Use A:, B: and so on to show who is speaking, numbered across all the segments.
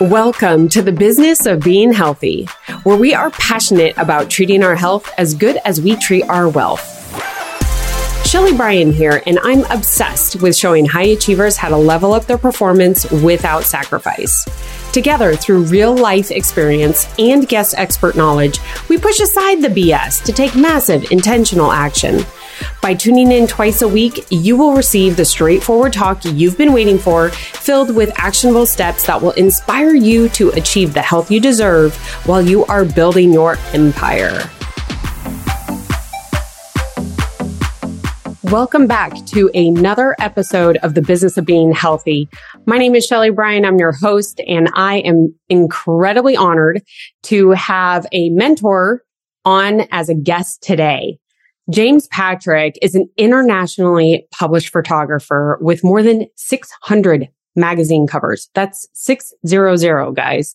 A: Welcome to the business of being healthy, where we are passionate about treating our health as good as we treat our wealth. Sheley Bryan here, and I'm obsessed with showing high achievers how to level up their performance without sacrifice. Together, through real life experience and guest expert knowledge, we push aside the BS to take massive intentional action. By tuning in twice a week, you will receive the straightforward talk you've been waiting for, filled with actionable steps that will inspire you to achieve the health you deserve while you are building your empire. Welcome back to another episode of the business of being healthy. My name is Sheley Bryan. I'm your host and I am incredibly honored to have a mentor on as a guest today. James Patrick is an internationally published photographer with more than 600 magazine covers. That's 600 guys.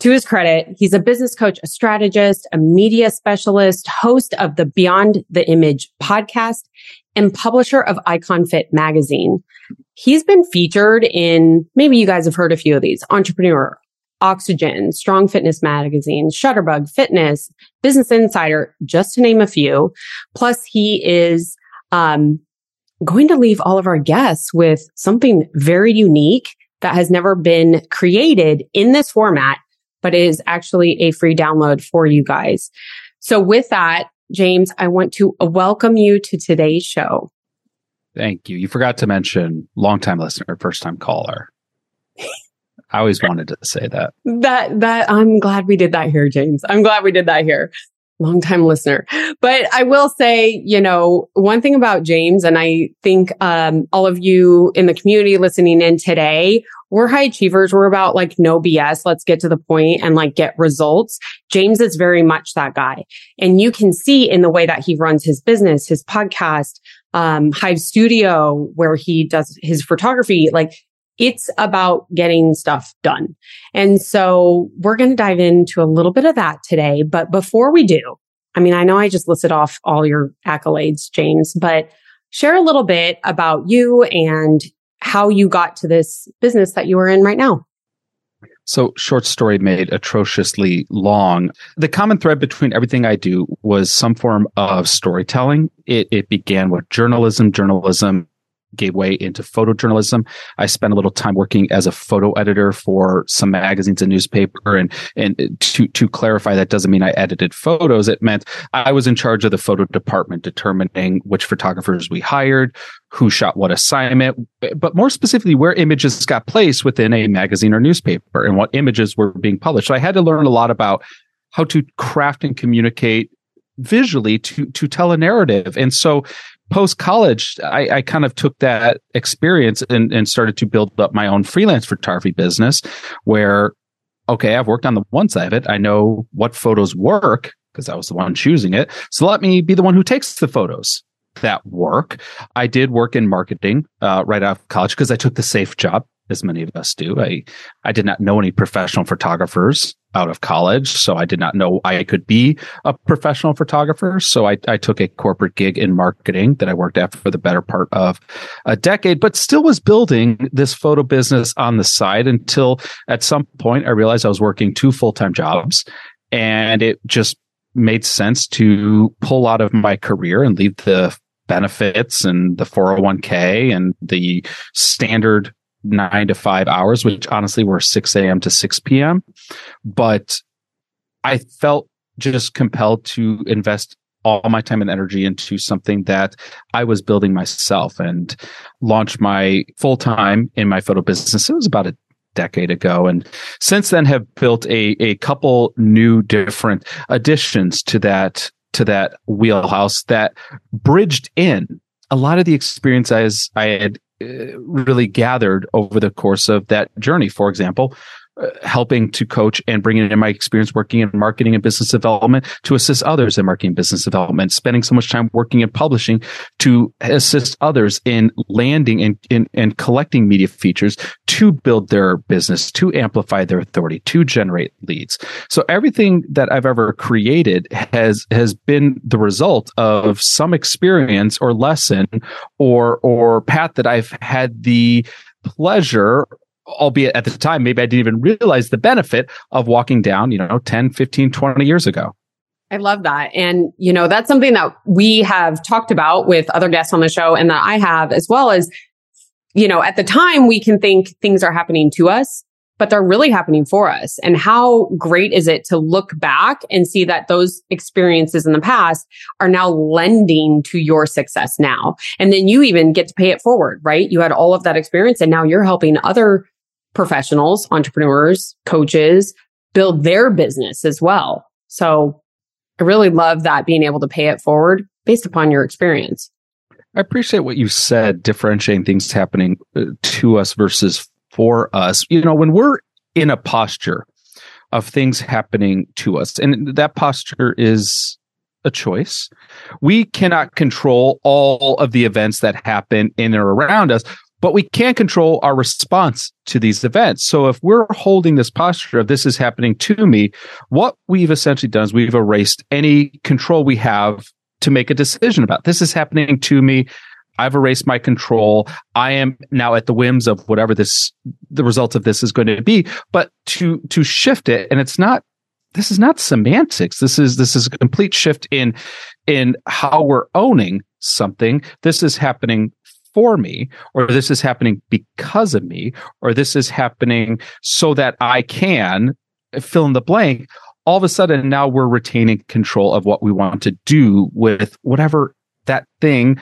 A: To his credit, he's a business coach, a strategist, a media specialist, host of the Beyond the Image podcast, and publisher of ICONFIT magazine. He's been featured in, maybe you guys have heard a few of these, Entrepreneur, Oxygen, Strong Fitness Magazine, Shutterbug, Fitness, Business Insider, just to name a few. Plus, he is um, going to leave all of our guests with something very unique that has never been created in this format, but is actually a free download for you guys. So, with that, James, I want to welcome you to today's show.
B: Thank you. You forgot to mention longtime listener, first time caller. I always wanted to say that.
A: That that I'm glad we did that here, James. I'm glad we did that here. Long time listener. But I will say, you know, one thing about James, and I think um, all of you in the community listening in today, we're high achievers. We're about like no BS. Let's get to the point and like get results. James is very much that guy. And you can see in the way that he runs his business, his podcast, um, Hive Studio, where he does his photography, like it's about getting stuff done. And so we're going to dive into a little bit of that today. But before we do, I mean, I know I just listed off all your accolades, James, but share a little bit about you and how you got to this business that you are in right now.
B: So, short story made atrociously long. The common thread between everything I do was some form of storytelling. It, it began with journalism. Journalism gave way into photojournalism. I spent a little time working as a photo editor for some magazines and newspaper. And, and to, to clarify, that doesn't mean I edited photos. It meant I was in charge of the photo department, determining which photographers we hired, who shot what assignment, but more specifically, where images got placed within a magazine or newspaper and what images were being published. So I had to learn a lot about how to craft and communicate visually to to tell a narrative. And so post college, I, I, kind of took that experience and, and started to build up my own freelance photography business where, okay, I've worked on the one side of it. I know what photos work because I was the one choosing it. So let me be the one who takes the photos that work. I did work in marketing uh, right out of college because I took the safe job as many of us do. I, I did not know any professional photographers out of college. So I did not know I could be a professional photographer. So I, I took a corporate gig in marketing that I worked at for the better part of a decade, but still was building this photo business on the side until at some point I realized I was working two full time jobs and it just made sense to pull out of my career and leave the benefits and the 401k and the standard nine to five hours, which honestly were 6 a.m. to 6 p.m. But I felt just compelled to invest all my time and energy into something that I was building myself and launched my full time in my photo business. It was about a decade ago. And since then have built a, a couple new different additions to that, to that wheelhouse that bridged in a lot of the experience I, I had Uh, really gathered over the course of that journey. For example, uh, helping to coach and bringing in my experience working in marketing and business development to assist others in marketing and business development, spending so much time working in publishing to assist others in landing and, in, and collecting media features to build their business, to amplify their authority, to generate leads. So everything that I've ever created has, has been the result of some experience or lesson or, or path that I've had the pleasure albeit at the time, maybe I didn't even realize the benefit of walking down, you know, 10, 15, 20 years ago.
A: I love that. And, you know, that's something that we have talked about with other guests on the show and that I have as well as, you know, at the time we can think things are happening to us, but they're really happening for us. And how great is it to look back and see that those experiences in the past are now lending to your success now. And then you even get to pay it forward, right? You had all of that experience and now you're helping other professionals, entrepreneurs, coaches build their business as well. So I really love that being able to pay it forward based upon your experience.
B: I appreciate what you said, differentiating things happening uh, to us versus for us. You know, when we're in a posture of things happening to us, and that posture is a choice. We cannot control all of the events that happen in or around us, but we can't control our response to these events. So if we're holding this posture of this is happening to me, what we've essentially done is we've erased any control we have to make a decision about this is happening to me. I've erased my control. I am now at the whims of whatever this, the result of this is going to be. But to, to shift it, and it's not, this is not semantics. This is, this is a complete shift in, in how we're owning something. This is happening for me, or this is happening because of me, or this is happening so that I can fill in the blank. All of a sudden, now we're retaining control of what we want to do with whatever that thing,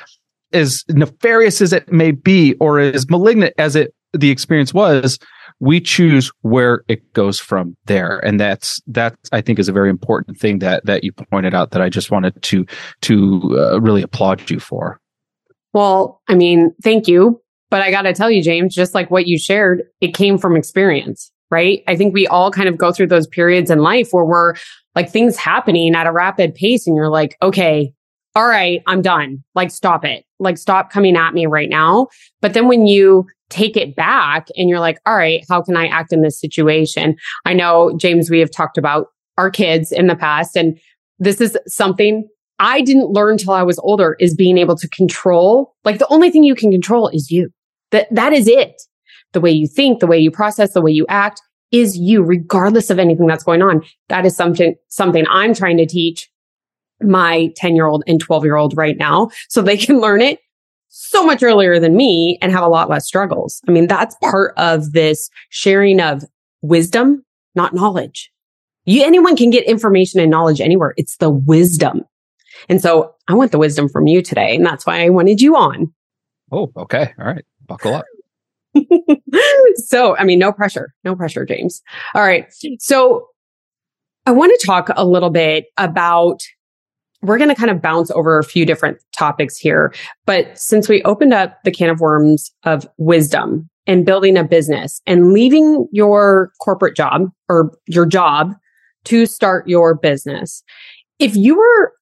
B: as nefarious as it may be, or as malignant as it the experience was, we choose where it goes from there and that's that i think is a very important thing that that you pointed out that i just wanted to to uh, really applaud you for
A: well, I mean, thank you. But I got to tell you, James, just like what you shared, it came from experience, right? I think we all kind of go through those periods in life where we're like things happening at a rapid pace and you're like, okay, all right, I'm done. Like, stop it. Like, stop coming at me right now. But then when you take it back and you're like, all right, how can I act in this situation? I know, James, we have talked about our kids in the past, and this is something I didn't learn till I was older is being able to control. Like the only thing you can control is you. That, that is it. The way you think, the way you process, the way you act is you, regardless of anything that's going on. That is something, something I'm trying to teach my 10 year old and 12 year old right now so they can learn it so much earlier than me and have a lot less struggles. I mean, that's part of this sharing of wisdom, not knowledge. You, anyone can get information and knowledge anywhere. It's the wisdom and so I want the wisdom from you today. And that's why I wanted you on.
B: Oh, okay. All right. Buckle up.
A: so, I mean, no pressure, no pressure, James. All right. So I want to talk a little bit about we're going to kind of bounce over a few different topics here. But since we opened up the can of worms of wisdom and building a business and leaving your corporate job or your job to start your business, if you were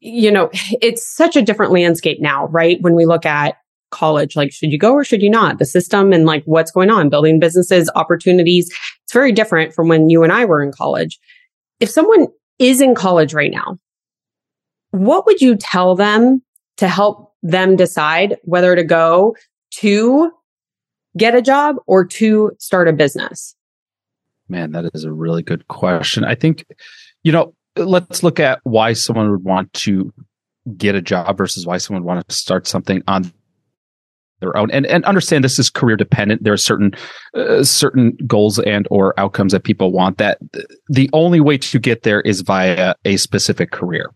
A: you know, it's such a different landscape now, right? When we look at college, like, should you go or should you not? The system and like what's going on, building businesses, opportunities. It's very different from when you and I were in college. If someone is in college right now, what would you tell them to help them decide whether to go to get a job or to start a business?
B: Man, that is a really good question. I think, you know, let's look at why someone would want to get a job versus why someone would want to start something on their own. And and understand this is career dependent. There are certain uh, certain goals and or outcomes that people want that the only way to get there is via a specific career.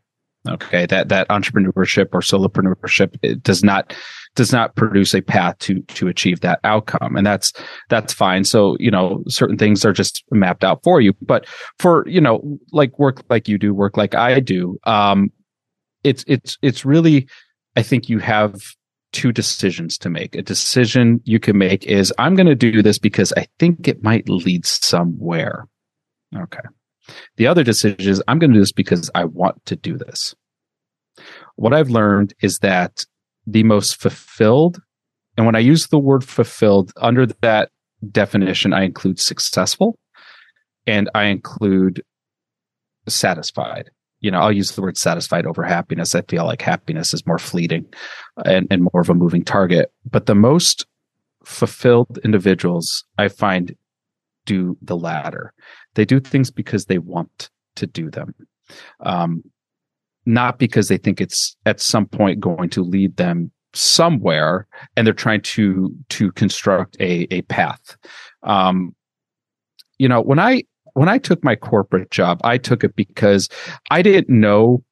B: Okay. That that entrepreneurship or solopreneurship does not does not produce a path to to achieve that outcome. And that's that's fine. So you know certain things are just mapped out for you. But for you know like work like you do work like i do um it's it's it's really i think you have two decisions to make. A decision you can make is i'm going to do this because i think it might lead somewhere. Okay. The other decision is I'm going to do this because I want to do this. What I've learned is that the most fulfilled, and when I use the word fulfilled under that definition, I include successful and I include satisfied. You know, I'll use the word satisfied over happiness. I feel like happiness is more fleeting and, and more of a moving target. But the most fulfilled individuals I find do the latter. They do things because they want to do them. Um, not because they think it's at some point going to lead them somewhere and they're trying to to construct a a path. Um you know when i when i took my corporate job i took it because i didn't know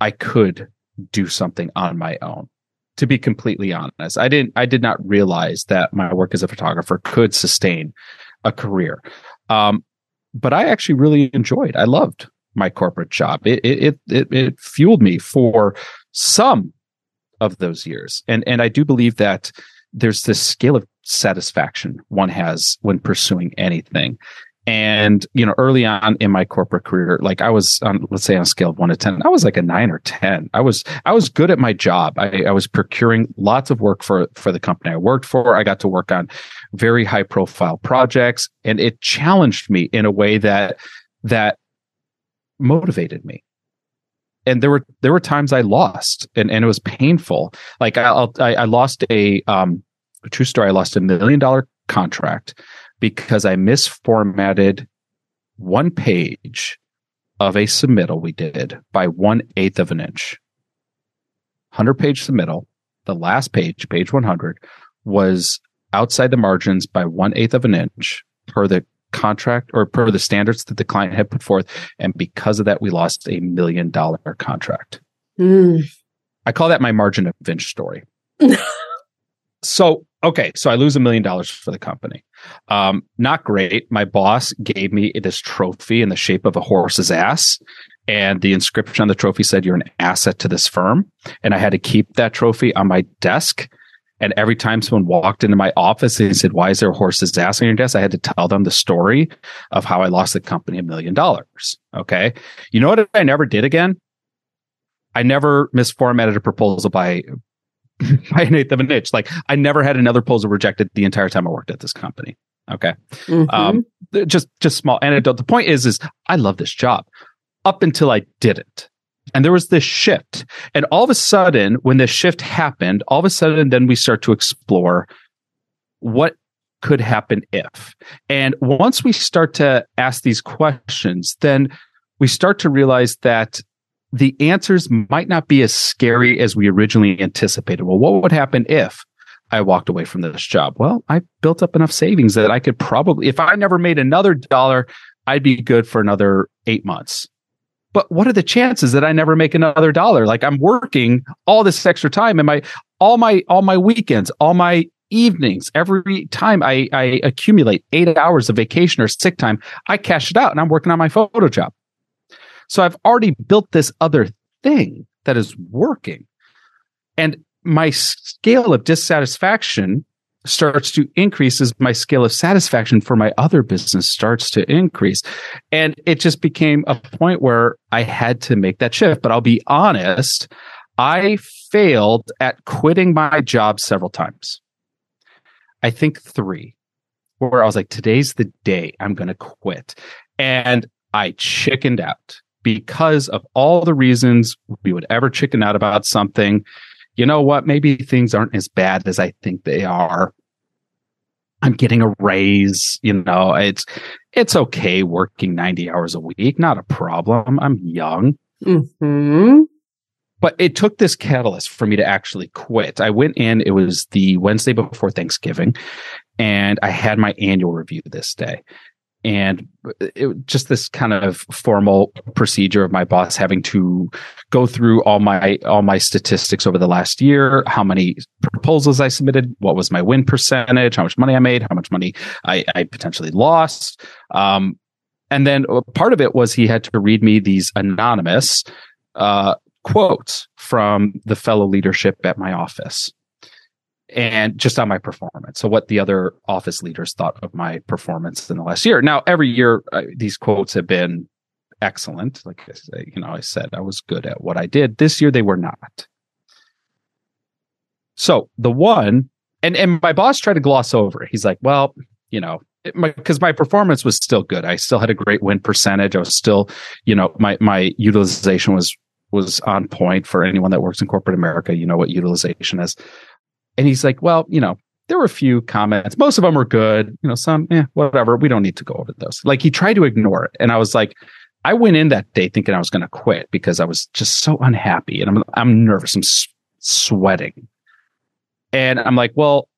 B: i could do something on my own to be completely honest. I didn't i did not realize that my work as a photographer could sustain a career. Um but i actually really enjoyed i loved my corporate job it it it, it fueled me for some of those years. And and I do believe that there's this scale of satisfaction one has when pursuing anything. And, you know, early on in my corporate career, like I was on, let's say on a scale of one to 10, I was like a nine or 10. I was, I was good at my job. I, I was procuring lots of work for, for the company I worked for. I got to work on very high profile projects and it challenged me in a way that, that motivated me and there were there were times I lost, and, and it was painful. Like I, I, I lost a um a true story. I lost a million dollar contract because I misformatted one page of a submittal we did by one eighth of an inch. Hundred page submittal. The last page, page one hundred, was outside the margins by one eighth of an inch per the contract or per the standards that the client had put forth. And because of that, we lost a million dollar contract. Mm. I call that my margin of inch story. so, okay. So I lose a million dollars for the company. Um, not great. My boss gave me this trophy in the shape of a horse's ass. And the inscription on the trophy said, You're an asset to this firm. And I had to keep that trophy on my desk and every time someone walked into my office and said, Why is there a horse's ass on your desk? I had to tell them the story of how I lost the company a million dollars. Okay. You know what I never did again? I never misformatted a proposal by by an eighth of an inch. Like I never had another proposal rejected the entire time I worked at this company. Okay. Mm-hmm. Um, just just small anecdote. The point is, is I love this job up until I didn't. And there was this shift. And all of a sudden, when this shift happened, all of a sudden, then we start to explore what could happen if. And once we start to ask these questions, then we start to realize that the answers might not be as scary as we originally anticipated. Well, what would happen if I walked away from this job? Well, I built up enough savings that I could probably, if I never made another dollar, I'd be good for another eight months but what are the chances that I never make another dollar? Like I'm working all this extra time and my all my all my weekends, all my evenings, every time I, I accumulate eight hours of vacation or sick time, I cash it out and I'm working on my photo job. So I've already built this other thing that is working. And my scale of dissatisfaction starts to increase as my scale of satisfaction for my other business starts to increase. And it just became a point where I had to make that shift. But I'll be honest, I failed at quitting my job several times. I think three, where I was like, today's the day I'm going to quit. And I chickened out because of all the reasons we would ever chicken out about something you know what? Maybe things aren't as bad as I think they are. I'm getting a raise. You know, it's it's okay working 90 hours a week, not a problem. I'm young. Mm-hmm. But it took this catalyst for me to actually quit. I went in, it was the Wednesday before Thanksgiving, and I had my annual review this day and it just this kind of formal procedure of my boss having to go through all my all my statistics over the last year how many proposals i submitted what was my win percentage how much money i made how much money i, I potentially lost. Um, and then part of it was he had to read me these anonymous uh, quotes from the fellow leadership at my office and just on my performance. So what the other office leaders thought of my performance in the last year. Now, every year uh, these quotes have been excellent. Like I say, you know, I said I was good at what I did. This year they were not. So the one, and and my boss tried to gloss over it. He's like, well, you know, because my, my, performance was still good. I still had a great win percentage. I was still, you know, my my utilization was was on point for anyone that works in corporate America. You know what utilization is and he's like, well, you know, there were a few comments. Most of them were good. You know, some, eh, whatever. We don't need to go over those. Like he tried to ignore it. And I was like, I went in that day thinking I was going to quit because I was just so unhappy and I'm, I'm nervous. I'm s- sweating. And I'm like, well,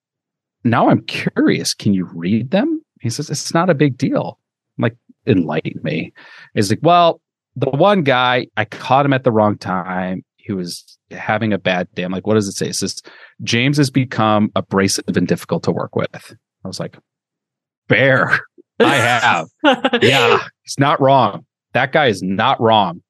B: now I'm curious. Can you read them? He says, it's not a big deal. I'm like, enlighten me. He's like, well, the one guy, I caught him at the wrong time. He was having a bad day. I'm like, what does it say? It says, James has become abrasive and difficult to work with. I was like, bear. I have. yeah, he's not wrong. That guy is not wrong.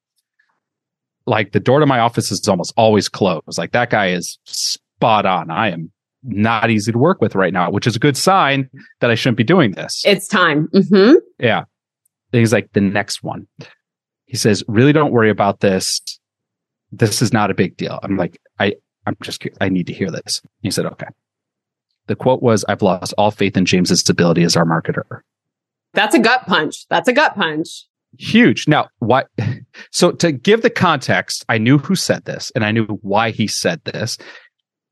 B: Like the door to my office is almost always closed. Like that guy is spot on. I am not easy to work with right now, which is a good sign that I shouldn't be doing this.
A: It's time. Mm-hmm.
B: Yeah. he's like, the next one. He says, really don't worry about this. This is not a big deal. I'm like, I, I'm just, I need to hear this. He said, okay. The quote was, I've lost all faith in James's stability as our marketer.
A: That's a gut punch. That's a gut punch.
B: Huge. Now, what? So to give the context, I knew who said this and I knew why he said this.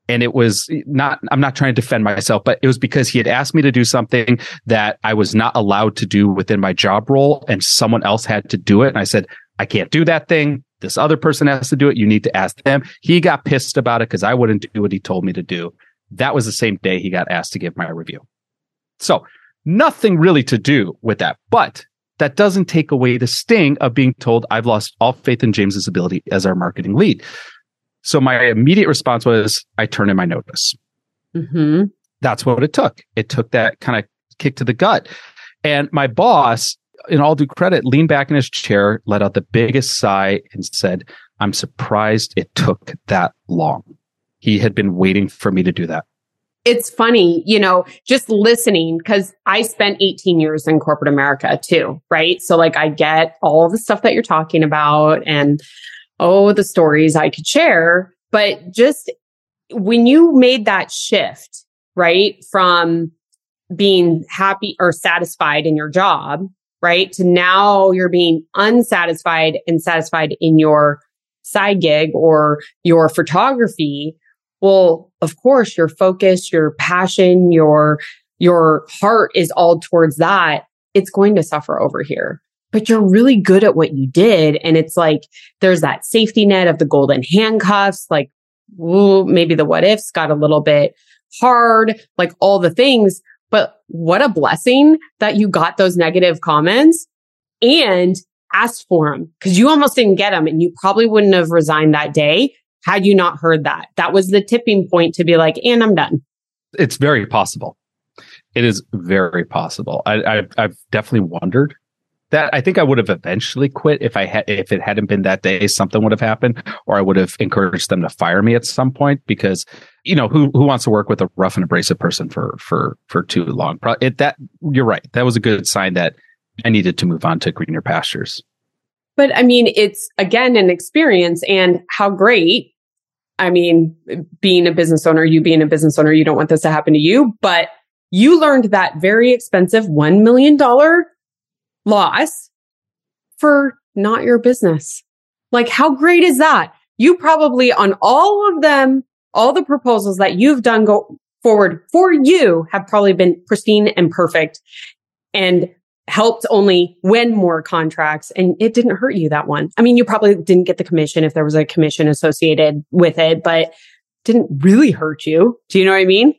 B: And it was not, I'm not trying to defend myself, but it was because he had asked me to do something that I was not allowed to do within my job role and someone else had to do it. And I said, I can't do that thing. This other person has to do it. You need to ask them. He got pissed about it because I wouldn't do what he told me to do. That was the same day he got asked to give my review. So nothing really to do with that, but that doesn't take away the sting of being told I've lost all faith in James's ability as our marketing lead. So my immediate response was I turned in my notice.
A: Mm-hmm.
B: That's what it took. It took that kind of kick to the gut. And my boss, in all due credit, leaned back in his chair, let out the biggest sigh and said, I'm surprised it took that long. He had been waiting for me to do that
A: it's funny, you know, just listening because I spent 18 years in corporate America too, right? So like I get all the stuff that you're talking about and oh, the stories I could share, but just when you made that shift, right? From being happy or satisfied in your job, right? To now you're being unsatisfied and satisfied in your side gig or your photography well, of course, your focus, your passion, your, your heart is all towards that. It's going to suffer over here, but you're really good at what you did. And it's like, there's that safety net of the golden handcuffs, like, ooh, maybe the what ifs got a little bit hard, like all the things. But what a blessing that you got those negative comments and asked for them because you almost didn't get them and you probably wouldn't have resigned that day had you not heard that? That was the tipping point to be like, and I'm done.
B: It's very possible. It is very possible. I, I've definitely wondered that. I think I would have eventually quit if I had, if it hadn't been that day, something would have happened, or I would have encouraged them to fire me at some point because, you know, who, who wants to work with a rough and abrasive person for, for, for too long? It, that, you're right. That was a good sign that I needed to move on to greener pastures.
A: But I mean, it's again an experience and how great I mean, being a business owner, you being a business owner, you don't want this to happen to you, but you learned that very expensive $1 million loss for not your business. Like, how great is that? You probably on all of them, all the proposals that you've done go forward for you have probably been pristine and perfect. And helped only win more contracts and it didn't hurt you that one. I mean, you probably didn't get the commission if there was a commission associated with it, but didn't really hurt you. Do you know what I mean?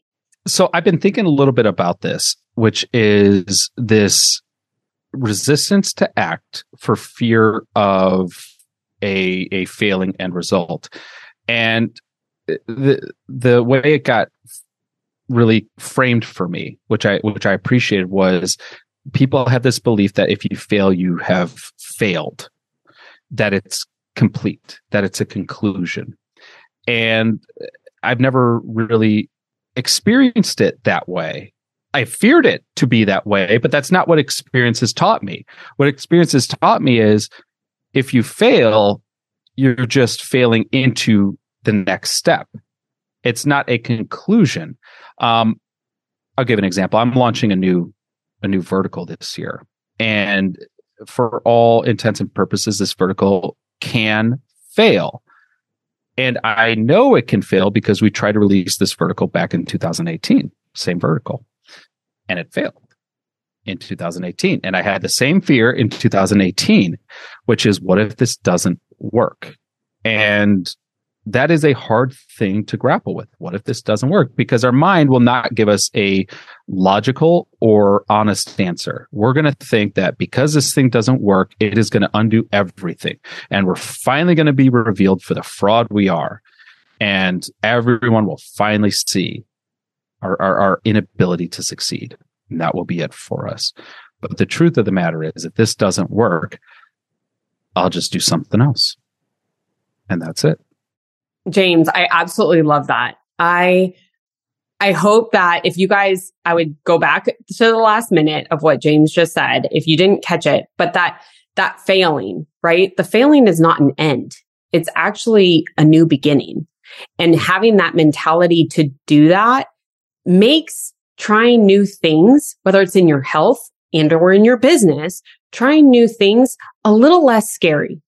B: So I've been thinking a little bit about this, which is this resistance to act for fear of a a failing end result. And the the way it got really framed for me, which I which I appreciated was people have this belief that if you fail, you have failed, that it's complete, that it's a conclusion. And I've never really experienced it that way. I feared it to be that way, but that's not what experience has taught me. What experience has taught me is if you fail, you're just failing into the next step. It's not a conclusion. Um, I'll give an example. I'm launching a new a new vertical this year. And for all intents and purposes, this vertical can fail. And I know it can fail because we tried to release this vertical back in 2018. same vertical. And it failed in 2018. And I had the same fear in 2018, which is what if this doesn't work? And that is a hard thing to grapple with. What if this doesn't work? Because our mind will not give us a logical or honest answer. We're going to think that because this thing doesn't work, it is going to undo everything. And we're finally going to be revealed for the fraud we are. And everyone will finally see our, our, our inability to succeed. And that will be it for us. But the truth of the matter is, if this doesn't work, I'll just do something else. And that's it.
A: James, I absolutely love that. I I hope that if you guys I would go back to the last minute of what James just said if you didn't catch it, but that that failing, right? The failing is not an end. It's actually a new beginning. And having that mentality to do that makes trying new things, whether it's in your health and or in your business, trying new things a little less scary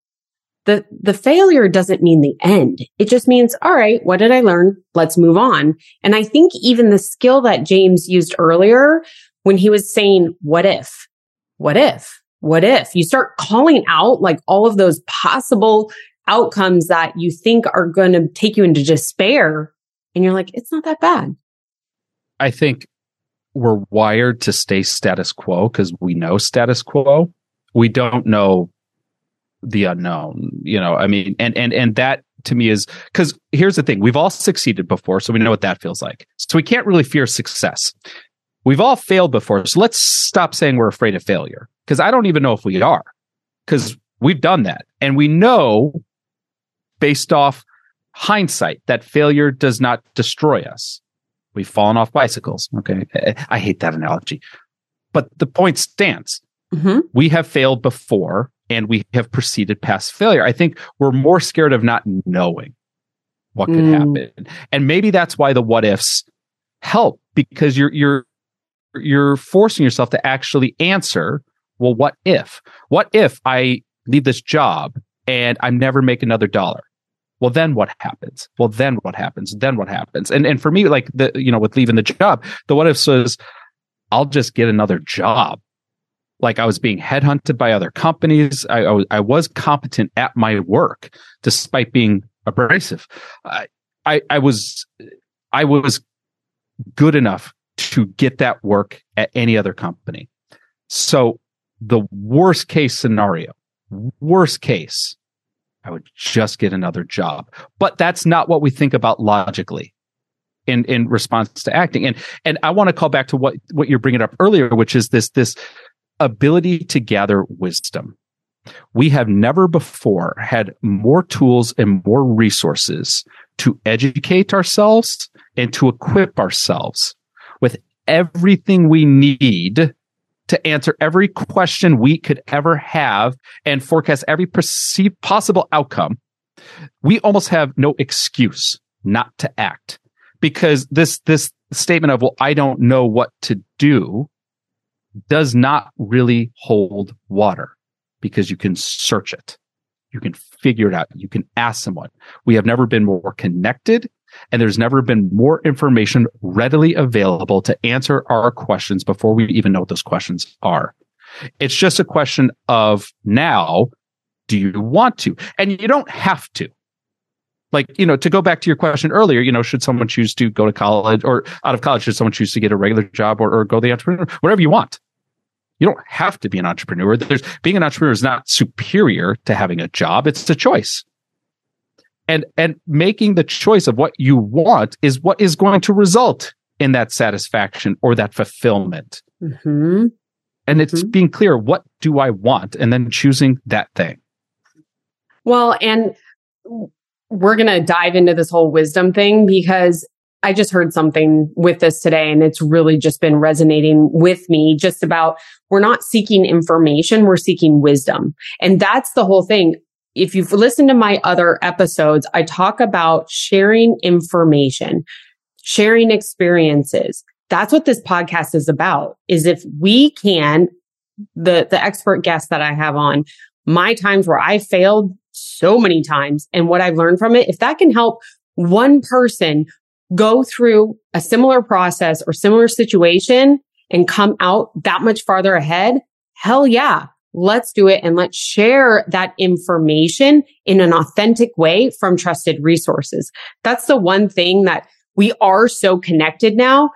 A: the, the failure doesn't mean the end. It just means, all right, what did I learn? Let's move on. And I think even the skill that James used earlier when he was saying, what if, what if, what if you start calling out like all of those possible outcomes that you think are going to take you into despair. And you're like, it's not that bad.
B: I think we're wired to stay status quo because we know status quo. We don't know the unknown you know i mean and and and that to me is because here's the thing we've all succeeded before so we know what that feels like. So we can't really fear success. We've all failed before so let's stop saying we're afraid of failure because i don't even know if we are because we've done that. And we know based off hindsight that failure does not destroy us we've fallen off bicycles okay i hate that analogy but the point stands mm-hmm. we have failed before and we have proceeded past failure. I think we're more scared of not knowing what could mm. happen. And maybe that's why the what ifs help because you're you're you're forcing yourself to actually answer, well, what if? What if I leave this job and I never make another dollar? Well, then what happens? Well, then what happens? Then what happens? And and for me, like the you know, with leaving the job, the what if says, I'll just get another job like I was being headhunted by other companies. I, I, was, I was competent at my work despite being abrasive. I, I, I was, I was good enough to get that work at any other company. So the worst case scenario, worst case, I would just get another job. But that's not what we think about logically in, in response to acting. And, and I want to call back to what, what you're bringing up earlier, which is this, this, ability to gather wisdom. We have never before had more tools and more resources to educate ourselves and to equip ourselves with everything we need to answer every question we could ever have and forecast every perceived possible outcome. We almost have no excuse not to act because this, this statement of, well, I don't know what to do does not really hold water because you can search it. You can figure it out. You can ask someone. We have never been more connected and there's never been more information readily available to answer our questions before we even know what those questions are. It's just a question of now, do you want to? And you don't have to. Like, you know, to go back to your question earlier, you know, should someone choose to go to college or out of college, should someone choose to get a regular job or, or go the entrepreneur, whatever you want. You don't have to be an entrepreneur. There's being an entrepreneur is not superior to having a job. It's a choice. And, and making the choice of what you want is what is going to result in that satisfaction or that fulfillment. Mm-hmm. And it's mm-hmm. being clear, what do I want? And then choosing that thing.
A: Well, and we're going to dive into this whole wisdom thing because I just heard something with this today and it's really just been resonating with me just about we're not seeking information, we're seeking wisdom. And that's the whole thing. If you've listened to my other episodes, I talk about sharing information, sharing experiences. That's what this podcast is about is if we can, the, the expert guests that I have on, my times where I failed so many times and what I've learned from it, if that can help one person go through a similar process or similar situation and come out that much farther ahead, hell yeah, let's do it and let's share that information in an authentic way from trusted resources. That's the one thing that we are so connected now.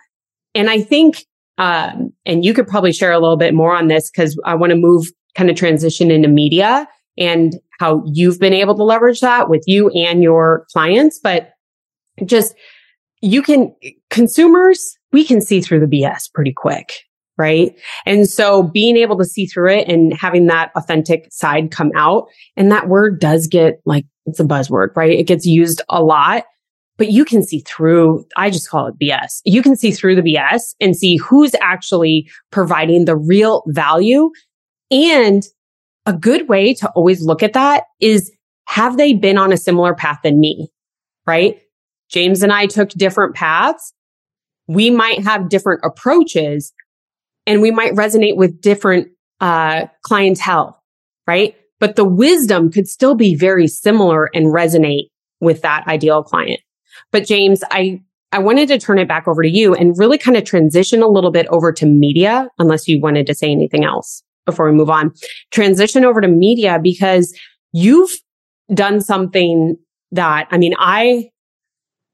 A: And I think, um, and you could probably share a little bit more on this because I want to move kind of transition into media and how you've been able to leverage that with you and your clients. But just you can consumers, we can see through the BS pretty quick. Right. And so being able to see through it and having that authentic side come out and that word does get like, it's a buzzword, right? It gets used a lot, but you can see through, I just call it BS. You can see through the BS and see who's actually providing the real value. And a good way to always look at that is have they been on a similar path than me? Right? James and I took different paths. We might have different approaches and we might resonate with different uh, clientele, right? But the wisdom could still be very similar and resonate with that ideal client. But James, I, I wanted to turn it back over to you and really kind of transition a little bit over to media, unless you wanted to say anything else before we move on. Transition over to media because you've done something that, I mean, I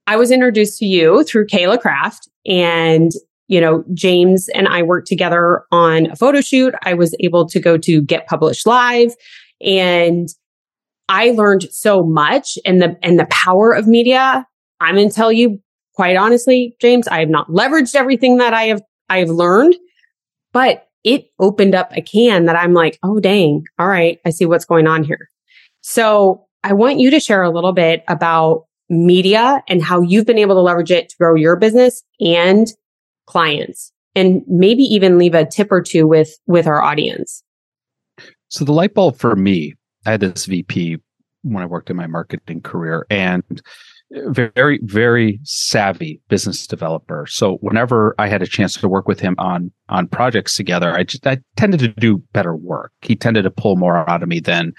A: I was introduced to you through Kayla Craft and you know, James and I worked together on a photo shoot. I was able to go to Get Published Live and I learned so much and the, and the power of media. I'm going to tell you quite honestly, James, I have not leveraged everything that I have, I have learned, but it opened up a can that I'm like, oh, dang. All right. I see what's going on here. So I want you to share a little bit about media and how you've been able to leverage it to grow your business and clients and maybe even leave a tip or two with with our audience.
B: So the light bulb for me i had this vp when i worked in my marketing career and very very savvy business developer. So whenever i had a chance to work with him on on projects together i just i tended to do better work. He tended to pull more out of me than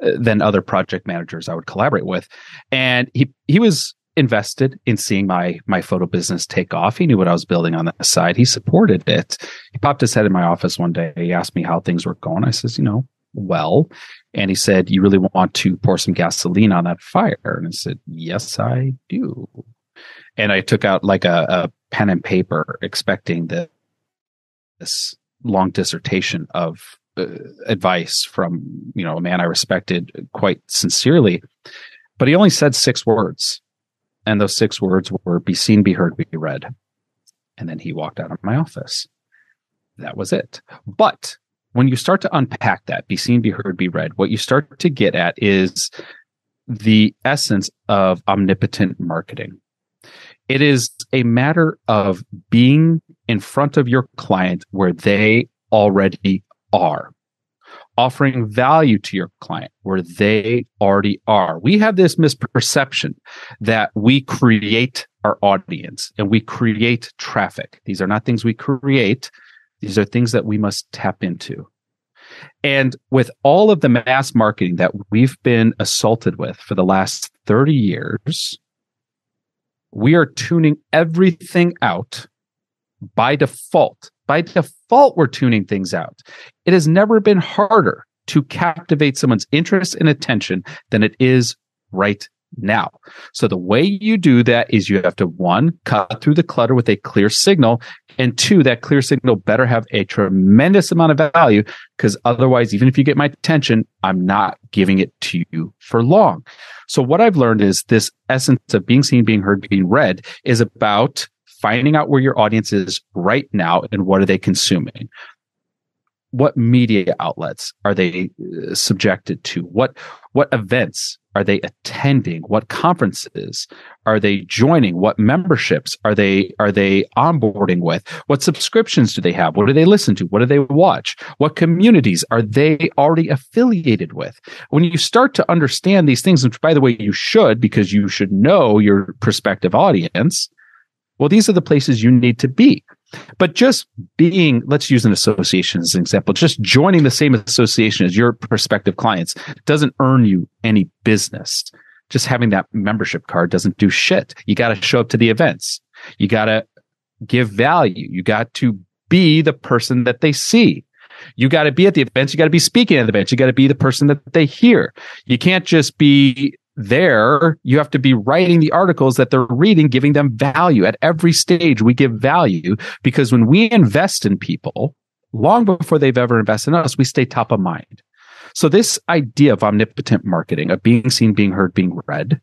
B: than other project managers I would collaborate with. And he he was invested in seeing my my photo business take off. He knew what I was building on the side. He supported it. He popped his head in my office one day. He asked me how things were going. I says, you know, well. And he said, You really want to pour some gasoline on that fire? And I said, Yes, I do. And I took out like a, a pen and paper, expecting that this long dissertation of uh, advice from you know a man I respected quite sincerely, but he only said six words, and those six words were "be seen, be heard, be read," and then he walked out of my office. That was it. But when you start to unpack that, be seen, be heard, be read, what you start to get at is the essence of omnipotent marketing. It is a matter of being in front of your client where they already are offering value to your client where they already are. We have this misperception that we create our audience and we create traffic. These are not things we create. These are things that we must tap into. And with all of the mass marketing that we've been assaulted with for the last 30 years, we are tuning everything out by default by default, we're tuning things out. It has never been harder to captivate someone's interest and attention than it is right now. So the way you do that is you have to one, cut through the clutter with a clear signal. And two, that clear signal better have a tremendous amount of value because otherwise, even if you get my attention, I'm not giving it to you for long. So what I've learned is this essence of being seen, being heard, being read is about finding out where your audience is right now and what are they consuming. What media outlets are they uh, subjected to? What what events are they attending? What conferences are they joining? What memberships are they are they onboarding with? What subscriptions do they have? What do they listen to? What do they watch? What communities are they already affiliated with? When you start to understand these things which by the way you should because you should know your prospective audience well, these are the places you need to be. But just being, let's use an association as an example, just joining the same association as your prospective clients doesn't earn you any business. just having that membership card doesn't do shit. You got to show up to the events. You got to give value. You got to be the person that they see. You got to be at the events. You got to be speaking at the events. You got to be the person that they hear. You can't just be there. You have to be writing the articles that they're reading, giving them value at every stage. We give value because when we invest in people, long before they've ever invested in us, we stay top of mind. So this idea of omnipotent marketing, of being seen, being heard, being read,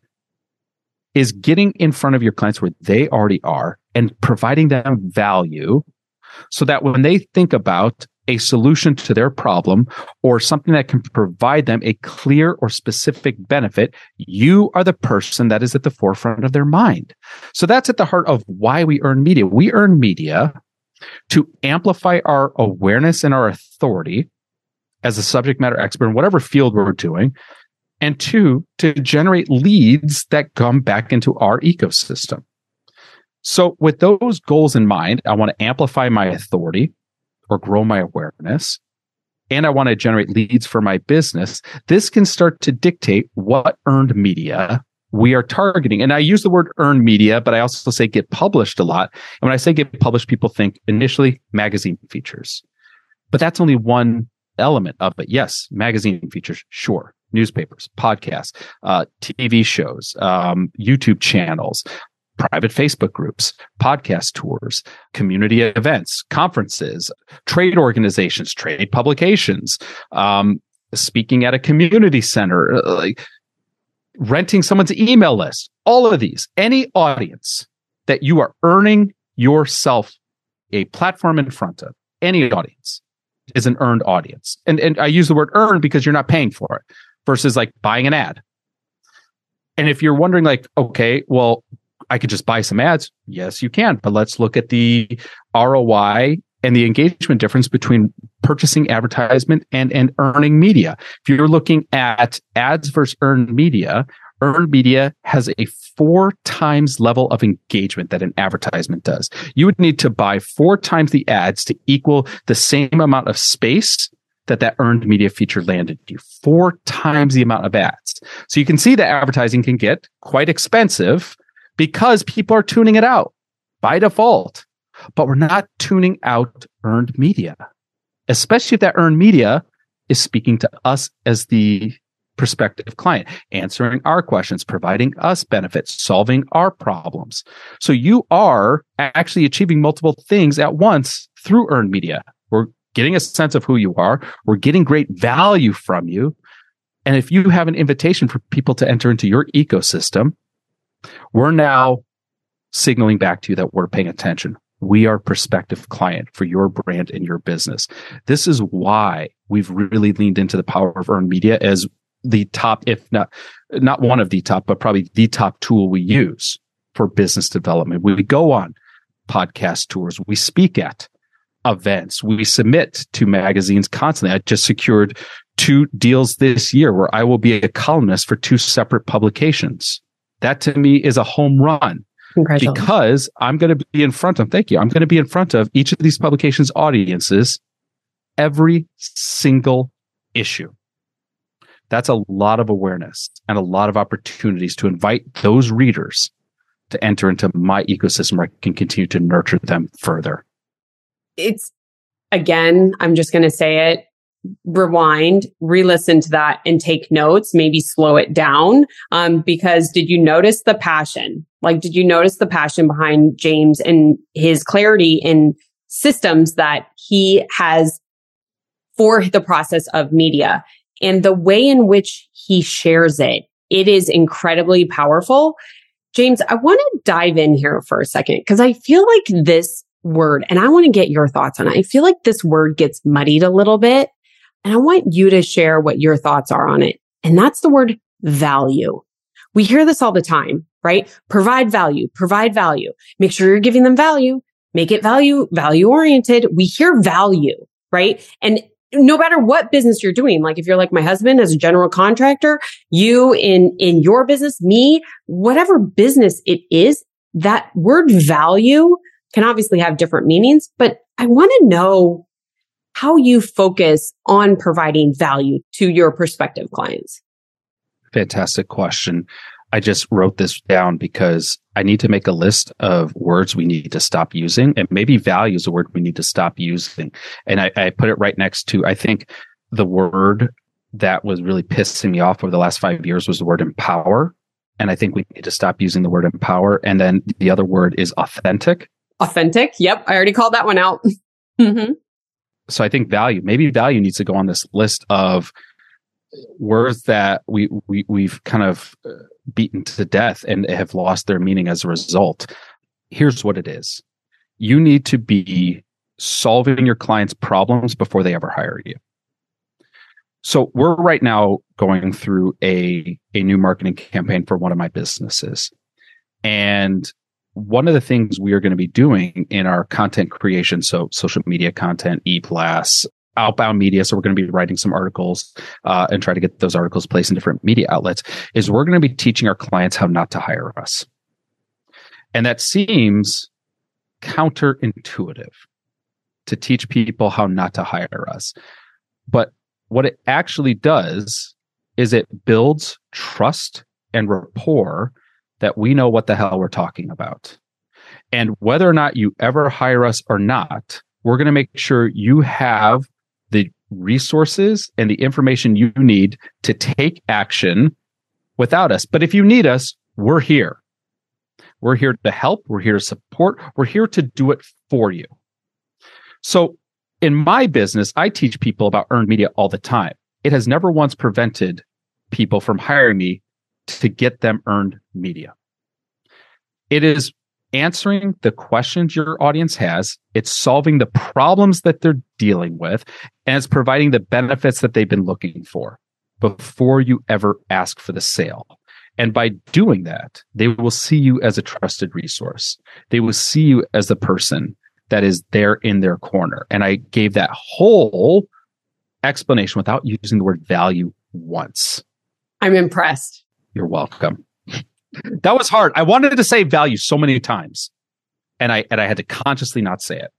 B: is getting in front of your clients where they already are and providing them value so that when they think about a solution to their problem or something that can provide them a clear or specific benefit, you are the person that is at the forefront of their mind. So that's at the heart of why we earn media. We earn media to amplify our awareness and our authority as a subject matter expert in whatever field we're doing. And two, to generate leads that come back into our ecosystem. So with those goals in mind, I want to amplify my authority or grow my awareness. And I want to generate leads for my business. This can start to dictate what earned media we are targeting. And I use the word earned media, but I also say get published a lot. And when I say get published, people think initially magazine features, but that's only one element of it. Yes, magazine features, sure. Newspapers, podcasts, uh, TV shows, um, YouTube channels, private Facebook groups, podcast tours, community events, conferences, trade organizations, trade publications, um, speaking at a community center, uh, like renting someone's email list, all of these, any audience that you are earning yourself a platform in front of, any audience is an earned audience. And, and I use the word earned because you're not paying for it versus like buying an ad. And if you're wondering, like, okay, well, I could just buy some ads. Yes, you can. But let's look at the ROI and the engagement difference between purchasing advertisement and, and earning media. If you're looking at ads versus earned media, earned media has a four times level of engagement that an advertisement does. You would need to buy four times the ads to equal the same amount of space that that earned media feature landed you four times the amount of ads. So you can see that advertising can get quite expensive because people are tuning it out by default. But we're not tuning out earned media, especially if that earned media is speaking to us as the prospective client, answering our questions, providing us benefits, solving our problems. So you are actually achieving multiple things at once through earned media. We're getting a sense of who you are. We're getting great value from you. And if you have an invitation for people to enter into your ecosystem, we're now signaling back to you that we're paying attention. We are prospective client for your brand and your business. This is why we've really leaned into the power of earned media as the top, if not, not one of the top, but probably the top tool we use for business development. We go on podcast tours. We speak at events. We submit to magazines constantly. I just secured two deals this year where I will be a columnist for two separate publications. That to me is a home run. Because I'm going to be in front of, thank you. I'm going to be in front of each of these publications audiences every single issue. That's a lot of awareness and a lot of opportunities to invite those readers to enter into my ecosystem where I can continue to nurture them further.
A: It's again, I'm just going to say it rewind, re-listen to that and take notes, maybe slow it down. Um, because did you notice the passion? Like, did you notice the passion behind James and his clarity in systems that he has for the process of media and the way in which he shares it? It is incredibly powerful. James, I want to dive in here for a second because I feel like this word, and I want to get your thoughts on it. I feel like this word gets muddied a little bit and I want you to share what your thoughts are on it. And that's the word value. We hear this all the time, right? Provide value, provide value. Make sure you're giving them value. Make it value, value oriented. We hear value, right? And no matter what business you're doing, like if you're like my husband as a general contractor, you in, in your business, me, whatever business it is, that word value can obviously have different meanings, but I want to know how you focus on providing value to your prospective clients?
B: Fantastic question. I just wrote this down because I need to make a list of words we need to stop using and maybe value is a word we need to stop using. And I, I put it right next to, I think the word that was really pissing me off over the last five years was the word empower. And I think we need to stop using the word empower. And then the other word is authentic.
A: Authentic. Yep. I already called that one out. mm-hmm.
B: So I think value, maybe value needs to go on this list of words that we, we, we've kind of uh, beaten to death and have lost their meaning as a result. Here's what it is. You need to be solving your clients' problems before they ever hire you. So we're right now going through a, a new marketing campaign for one of my businesses. And one of the things we are going to be doing in our content creation, so social media content, e-blast, outbound media. So we're going to be writing some articles uh, and try to get those articles placed in different media outlets. Is we're going to be teaching our clients how not to hire us, and that seems counterintuitive to teach people how not to hire us. But what it actually does is it builds trust and rapport that we know what the hell we're talking about. And whether or not you ever hire us or not, we're going to make sure you have the resources and the information you need to take action without us. But if you need us, we're here. We're here to help. We're here to support. We're here to do it for you. So in my business, I teach people about earned media all the time. It has never once prevented people from hiring me to get them earned media. It is answering the questions your audience has. It's solving the problems that they're dealing with and it's providing the benefits that they've been looking for before you ever ask for the sale. And by doing that, they will see you as a trusted resource. They will see you as the person that is there in their corner. And I gave that whole explanation without using the word value once.
A: I'm impressed.
B: You're welcome. that was hard. I wanted to say value so many times and I and I had to consciously not say it.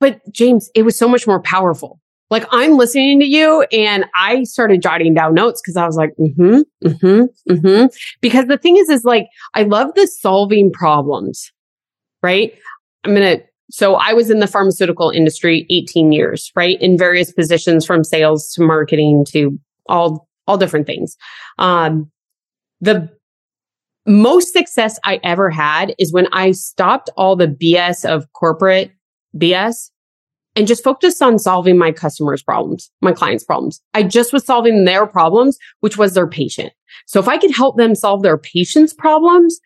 A: But James, it was so much more powerful. Like I'm listening to you and I started jotting down notes because I was like, mm-hmm, mm-hmm, mm-hmm. Because the thing is, is like, I love the solving problems, right? I'm to so I was in the pharmaceutical industry 18 years, right? In various positions from sales to marketing to all, all different things. Um, the most success I ever had is when I stopped all the BS of corporate BS and just focused on solving my customers' problems, my clients' problems. I just was solving their problems, which was their patient. So if I could help them solve their patient's problems,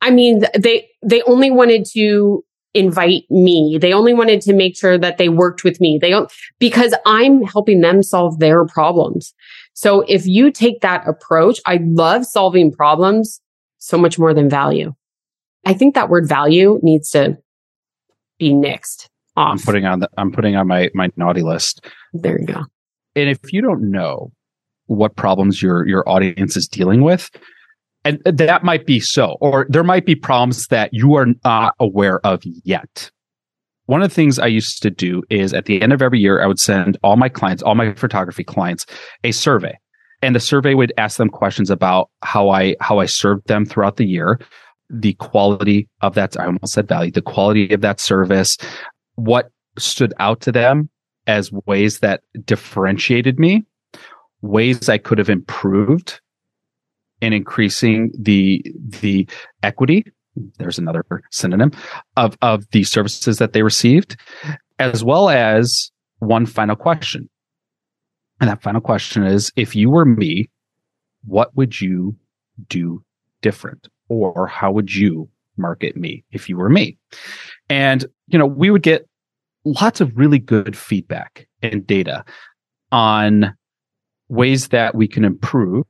A: I mean, they, they only wanted to invite me. They only wanted to make sure that they worked with me. They don't, because I'm helping them solve their problems. So if you take that approach, I love solving problems so much more than value. I think that word value needs to be nixed off.
B: I'm putting on the, I'm putting on my, my naughty list.
A: There you go.
B: And if you don't know what problems your, your audience is dealing with, and that might be so, or there might be problems that you are not aware of yet. One of the things I used to do is at the end of every year, I would send all my clients, all my photography clients, a survey. And the survey would ask them questions about how I, how I served them throughout the year, the quality of that. I almost said value, the quality of that service, what stood out to them as ways that differentiated me, ways I could have improved in increasing the the equity there's another synonym of of the services that they received as well as one final question. And that final question is if you were me what would you do different? Or how would you market me if you were me? And you know we would get lots of really good feedback and data on ways that we can improve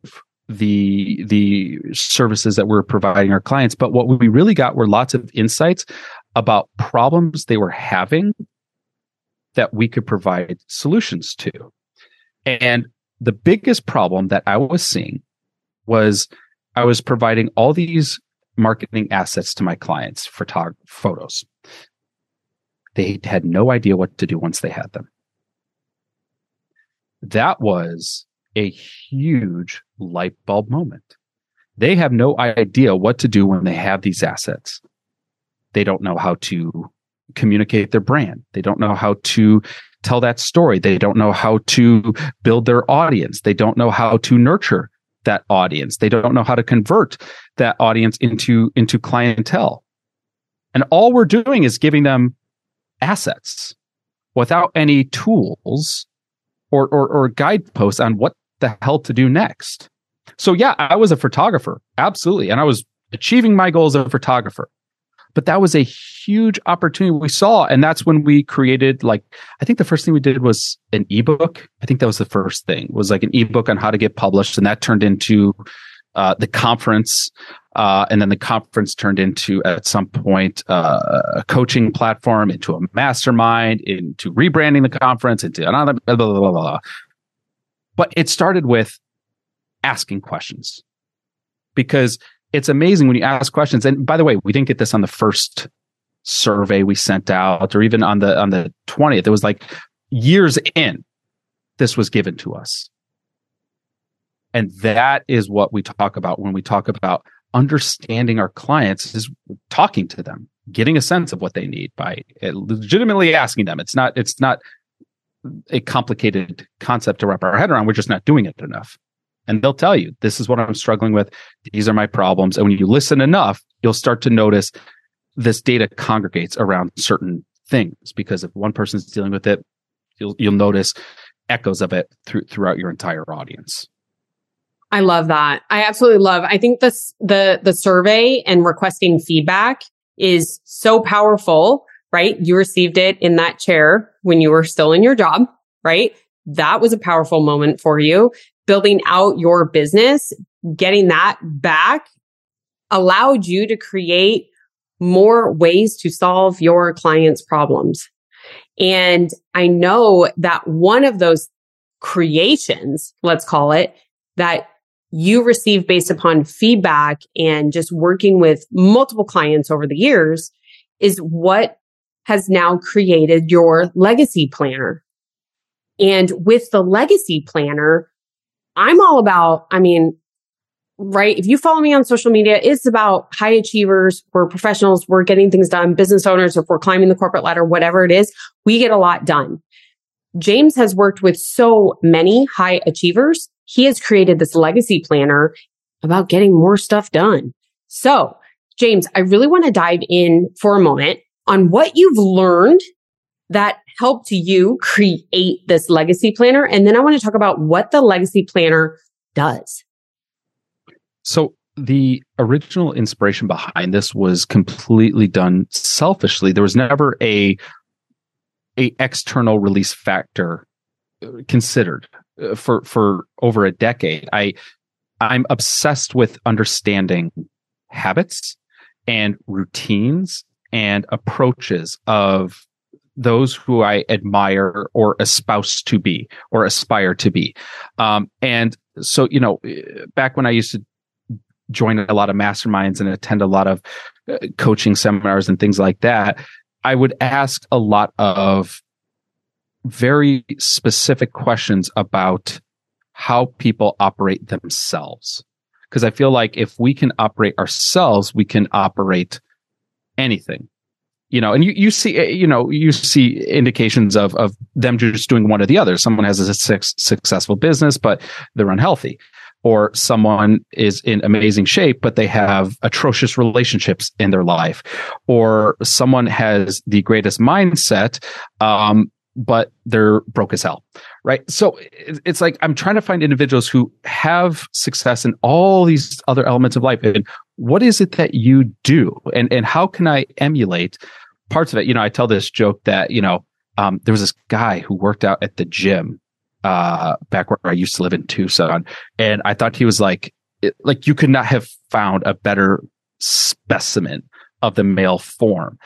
B: the the services that we're providing our clients. But what we really got were lots of insights about problems they were having that we could provide solutions to. And the biggest problem that i was seeing was i was providing all these marketing assets to my clients photog- photos. They had no idea what to do once they had them. That was a huge light bulb moment They have no idea what to do when they have these assets. They don't know how to communicate their brand. They don't know how to tell that story. They don't know how to build their audience. They don't know how to nurture that audience. They don't know how to convert that audience into, into clientele. And all we're doing is giving them assets without any tools or, or, or guideposts on what the hell to do next. So yeah, I was a photographer. Absolutely. And I was achieving my goals as a photographer. But that was a huge opportunity we saw. And that's when we created like, I think the first thing we did was an ebook. I think that was the first thing was like an ebook on how to get published. And that turned into uh, the conference. Uh, and then the conference turned into at some point uh, a coaching platform, into a mastermind, into rebranding the conference, into another blah, blah, blah, blah. But it started with asking questions because it's amazing when you ask questions. And by the way, we didn't get this on the first survey we sent out or even on the on the 20th. It was like years in this was given to us. And that is what we talk about when we talk about understanding our clients is talking to them, getting a sense of what they need by legitimately asking them. It's not it's not a complicated concept to wrap our head around. We're just not doing it enough. And they'll tell you this is what i'm struggling with. These are my problems. And when you listen enough you'll start to notice this data congregates around certain things because if one person's dealing with it you'll you'll notice echoes of it through, throughout your entire audience.
A: I love that. I absolutely love i think this the the survey and requesting feedback is so powerful right? You received it in that chair when you were still in your job right? That was a powerful moment for you. Building out your business, getting that back allowed you to create more ways to solve your clients' problems. And I know that one of those creations, let's call it, that you receive based upon feedback and just working with multiple clients over the years is what has now created your legacy planner. And with the legacy planner, I'm all about, I mean, right? If you follow me on social media, it's about high achievers. We're professionals. We're getting things done. Business owners, if we're climbing the corporate ladder, whatever it is, we get a lot done. James has worked with so many high achievers. He has created this legacy planner about getting more stuff done. So James, I really want to dive in for a moment on what you've learned that helped you create this legacy planner. And then I want to talk about what the legacy planner does.
B: So the original inspiration behind this was completely done selfishly. There was never a a external release factor uh, considered uh, for for over a decade. I I'm obsessed with understanding habits and routines and approaches of those who I admire or espouse to be or aspire to be. Um, and so, you know, back when I used to join a lot of masterminds and attend a lot of uh, coaching seminars and things like that, I would ask a lot of very specific questions about how people operate themselves. Because I feel like if we can operate ourselves, we can operate anything. You know, and you, you see, eh, you know, you see indications of, of them just doing one or the other. Someone has a successful business, but they're unhealthy. Or someone is in amazing shape, but they have atrocious relationships in their life, or someone has the greatest mindset, um, but they're broke as hell, right? So it's like I'm trying to find individuals who have success in all these other elements of life, and what is it that you do, and and how can I emulate parts of it? You know, I tell this joke that you know um, there was this guy who worked out at the gym uh, back where I used to live in Tucson, and I thought he was like it, like you could not have found a better specimen of the male form.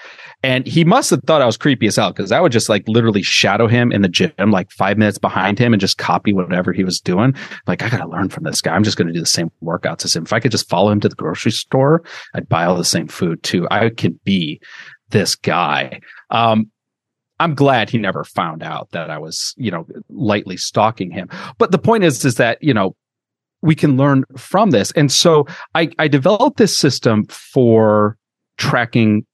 B: And he must have thought I was creepy as hell because I would just like literally shadow him in the gym, like five minutes behind him and just copy whatever he was doing. Like, I got to learn from this guy. I'm just going to do the same workouts as him. If I could just follow him to the grocery store, I'd buy all the same food too. I could be this guy. Um, I'm glad he never found out that I was, you know, lightly stalking him. But the point is, is that, you know, we can learn from this. And so I, I developed this system for tracking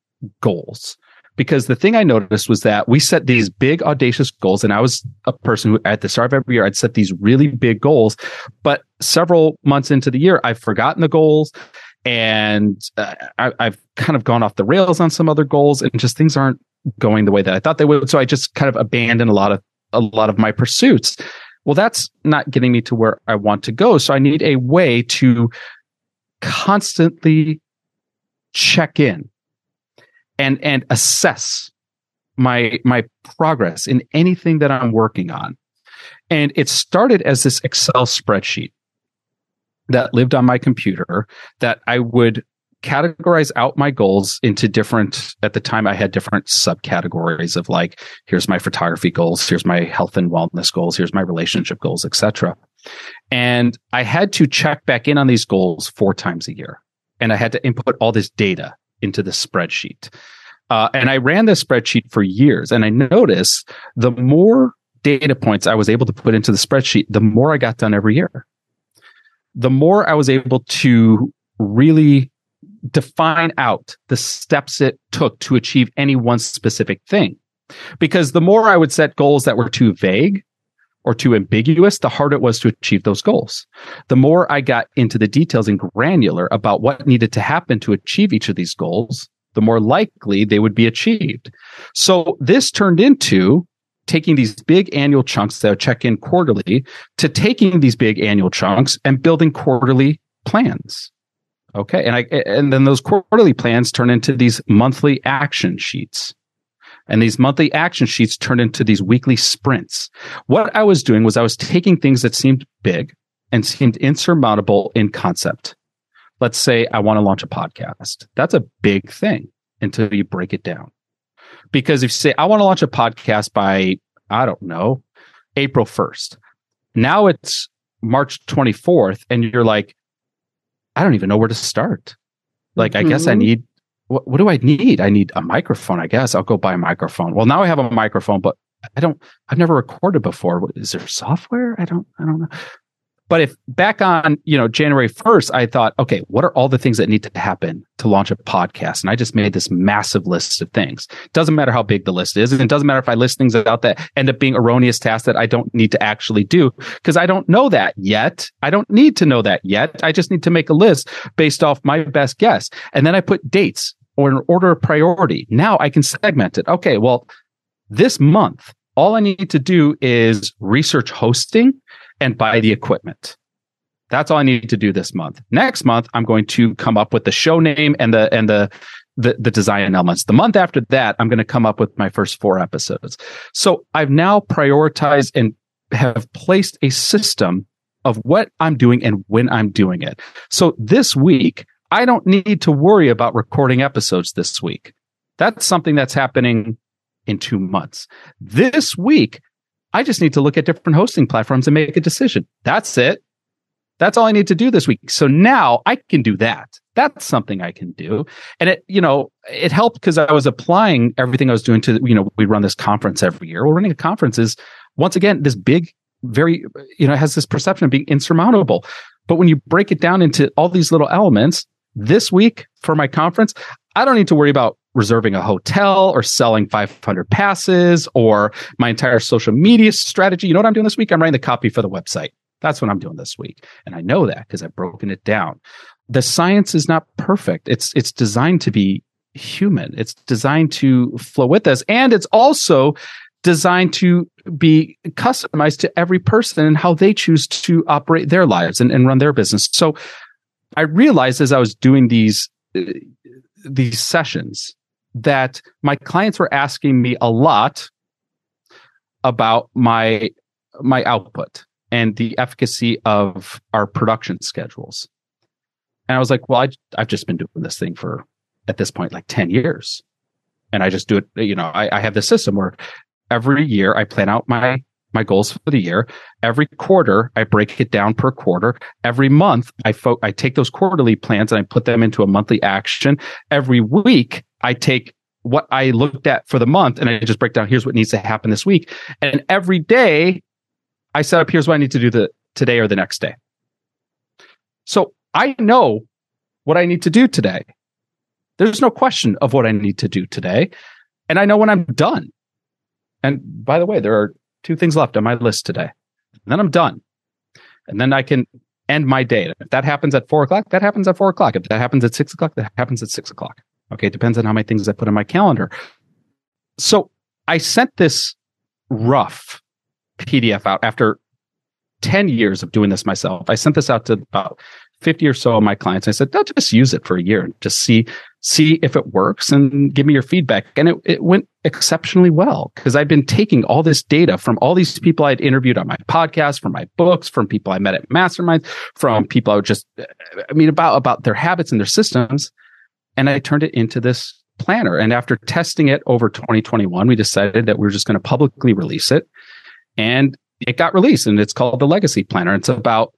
B: goals because the thing I noticed was that we set these big audacious goals. And I was a person who at the start of every year, I'd set these really big goals, but several months into the year, I've forgotten the goals and uh, I, I've kind of gone off the rails on some other goals and just things aren't going the way that I thought they would. So I just kind of abandoned a lot of, a lot of my pursuits. Well, that's not getting me to where I want to go. So I need a way to constantly check in and and assess my my progress in anything that I'm working on. And it started as this Excel spreadsheet that lived on my computer that I would categorize out my goals into different at the time i had different subcategories of like here's my photography goals here's my health and wellness goals here's my relationship goals etc and i had to check back in on these goals four times a year and i had to input all this data into the spreadsheet uh, and I ran this spreadsheet for years and I noticed the more data points I was able to put into the spreadsheet, the more I got done every year. The more I was able to really define out the steps it took to achieve any one specific thing. Because the more I would set goals that were too vague or too ambiguous, the harder it was to achieve those goals. The more I got into the details and granular about what needed to happen to achieve each of these goals, the more likely they would be achieved. So this turned into taking these big annual chunks that would check in quarterly to taking these big annual chunks and building quarterly plans. Okay. And I, and then those quarterly plans turn into these monthly action sheets. And these monthly action sheets turned into these weekly sprints. What I was doing was I was taking things that seemed big and seemed insurmountable in concept let's say I want to launch a podcast. That's a big thing until you break it down. Because if you say, I want to launch a podcast by, I don't know, April 1st, now it's March 24th, and you're like, I don't even know where to start. Like, mm-hmm. I guess I mm-hmm. need, what, what do I need? I need a microphone, I guess. I'll go buy a microphone. Well, now I have a microphone, but I don't, I've never recorded before. Is there software? I don't, I don't know. But if back on, you know, January 1st, I thought, okay, what are all the things that need to happen to launch a podcast? And I just made this massive list of things. Doesn't matter how big the list is. And it doesn't matter if I list things out that end up being erroneous tasks that I don't need to actually do because I don't know that yet. I don't need to know that yet. I just need to make a list based off my best guess. And then I put dates or an order of priority. Now I can segment it. Okay. Well, this month, all I need to do is research hosting and buy the equipment. That's all I need to do this month. Next month, I'm going to come up with the show name and the and the the, the design elements. The month after that, I'm going to come up with my first four episodes. So I've now prioritized and have placed a system of what I'm doing and when I'm doing it. So this week, I don't need to worry about recording episodes this week. That's something that's happening in two months. This week, I just need to look at different hosting platforms and make a decision. That's it. That's all I need to do this week. So now I can do that. That's something I can do. And it, you know, it helped because I was applying everything I was doing to, you know, we run this conference every year. Well, running a conference is once again, this big, very, you know, has this perception of being insurmountable. But when you break it down into all these little elements, this week for my conference, I don't need to worry about reserving a hotel or selling 500 passes or my entire social media strategy. You know what I'm doing this week? I'm writing the copy for the website. That's what I'm doing this week. And I know that because I've broken it down. The science is not perfect. It's, it's designed to be human. It's designed to flow with us. And it's also designed to be customized to every person and how they choose to operate their lives and, and run their business. So I realized as I was doing these, uh, these sessions that my clients were asking me a lot about my my output and the efficacy of our production schedules. And I was like, well, I, I've just been doing this thing for at this point like 10 years. And I just do it, you know, I, I have this system where every year I plan out my my goals for the year. Every quarter, I break it down per quarter. Every month, I fo- I take those quarterly plans and I put them into a monthly action. Every week, I take what I looked at for the month and I just break down here's what needs to happen this week. And every day I set up here's what I need to do the today or the next day. So I know what I need to do today. There's no question of what I need to do today. And I know when I'm done. And by the way, there are two things left on my list today. And then I'm done. And then I can end my day. If that happens at four o'clock, that happens at four o'clock. If that happens at six o'clock, that happens at six o'clock. Okay. It depends on how many things I put in my calendar. So I sent this rough PDF out after 10 years of doing this myself. I sent this out to about 50 or so of my clients. I said, "I'll just use it for a year and just see, see if it works and give me your feedback. And it, it went exceptionally well because I've been taking all this data from all these people I'd interviewed on my podcast, from my books, from people I met at masterminds, from people I would just, I mean, about, about their habits and their systems. And I turned it into this planner. And after testing it over 2021, we decided that we were just going to publicly release it. And it got released and it's called the Legacy Planner. It's about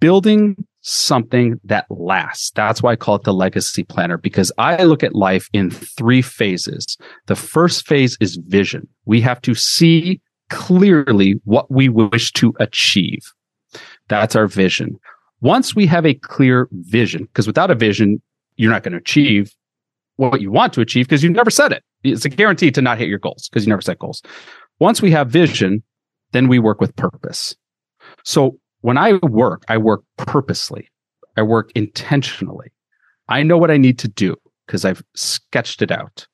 B: building something that lasts. That's why I call it the Legacy Planner because I look at life in three phases. The first phase is vision. We have to see clearly what we wish to achieve. That's our vision. Once we have a clear vision, because without a vision, you're not going to achieve what you want to achieve because you never set it. It's a guarantee to not hit your goals because you never set goals. Once we have vision, then we work with purpose. So when I work, I work purposely. I work intentionally. I know what I need to do because I've sketched it out.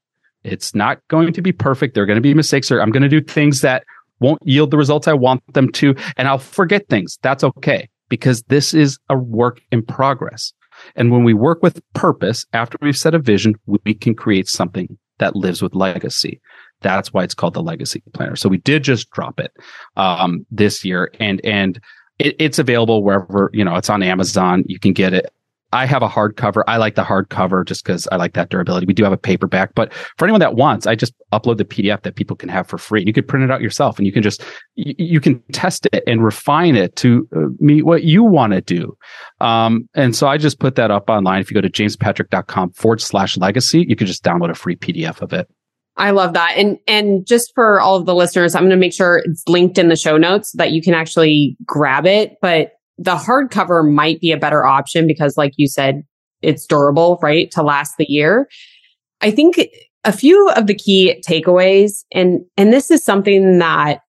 B: It's not going to be perfect. There are going to be mistakes or I'm going to do things that won't yield the results I want them to. And I'll forget things. That's okay because this is a work in progress. And when we work with purpose after we've set a vision, we can create something that lives with legacy. That's why it's called the legacy planner. So we did just drop it um, this year and, and it, it's available wherever, you know, it's on Amazon. You can get it. I have a hardcover. I like the hardcover just because I like that durability. We do have a paperback, but for anyone that wants, I just upload the PDF that people can have for free. You could print it out yourself and you can just, you, you can test it and refine it to uh, meet what you want to do. Um, and so I just put that up online. If you go to jamespatrick.com forward slash legacy, you can just download a free PDF of it.
A: I love that. And, and just for all of the listeners, I'm going to make sure it's linked in the show notes so that you can actually grab it. But the hardcover might be a better option because like you said, it's durable, right? To last the year. I think a few of the key takeaways and, and this is something that,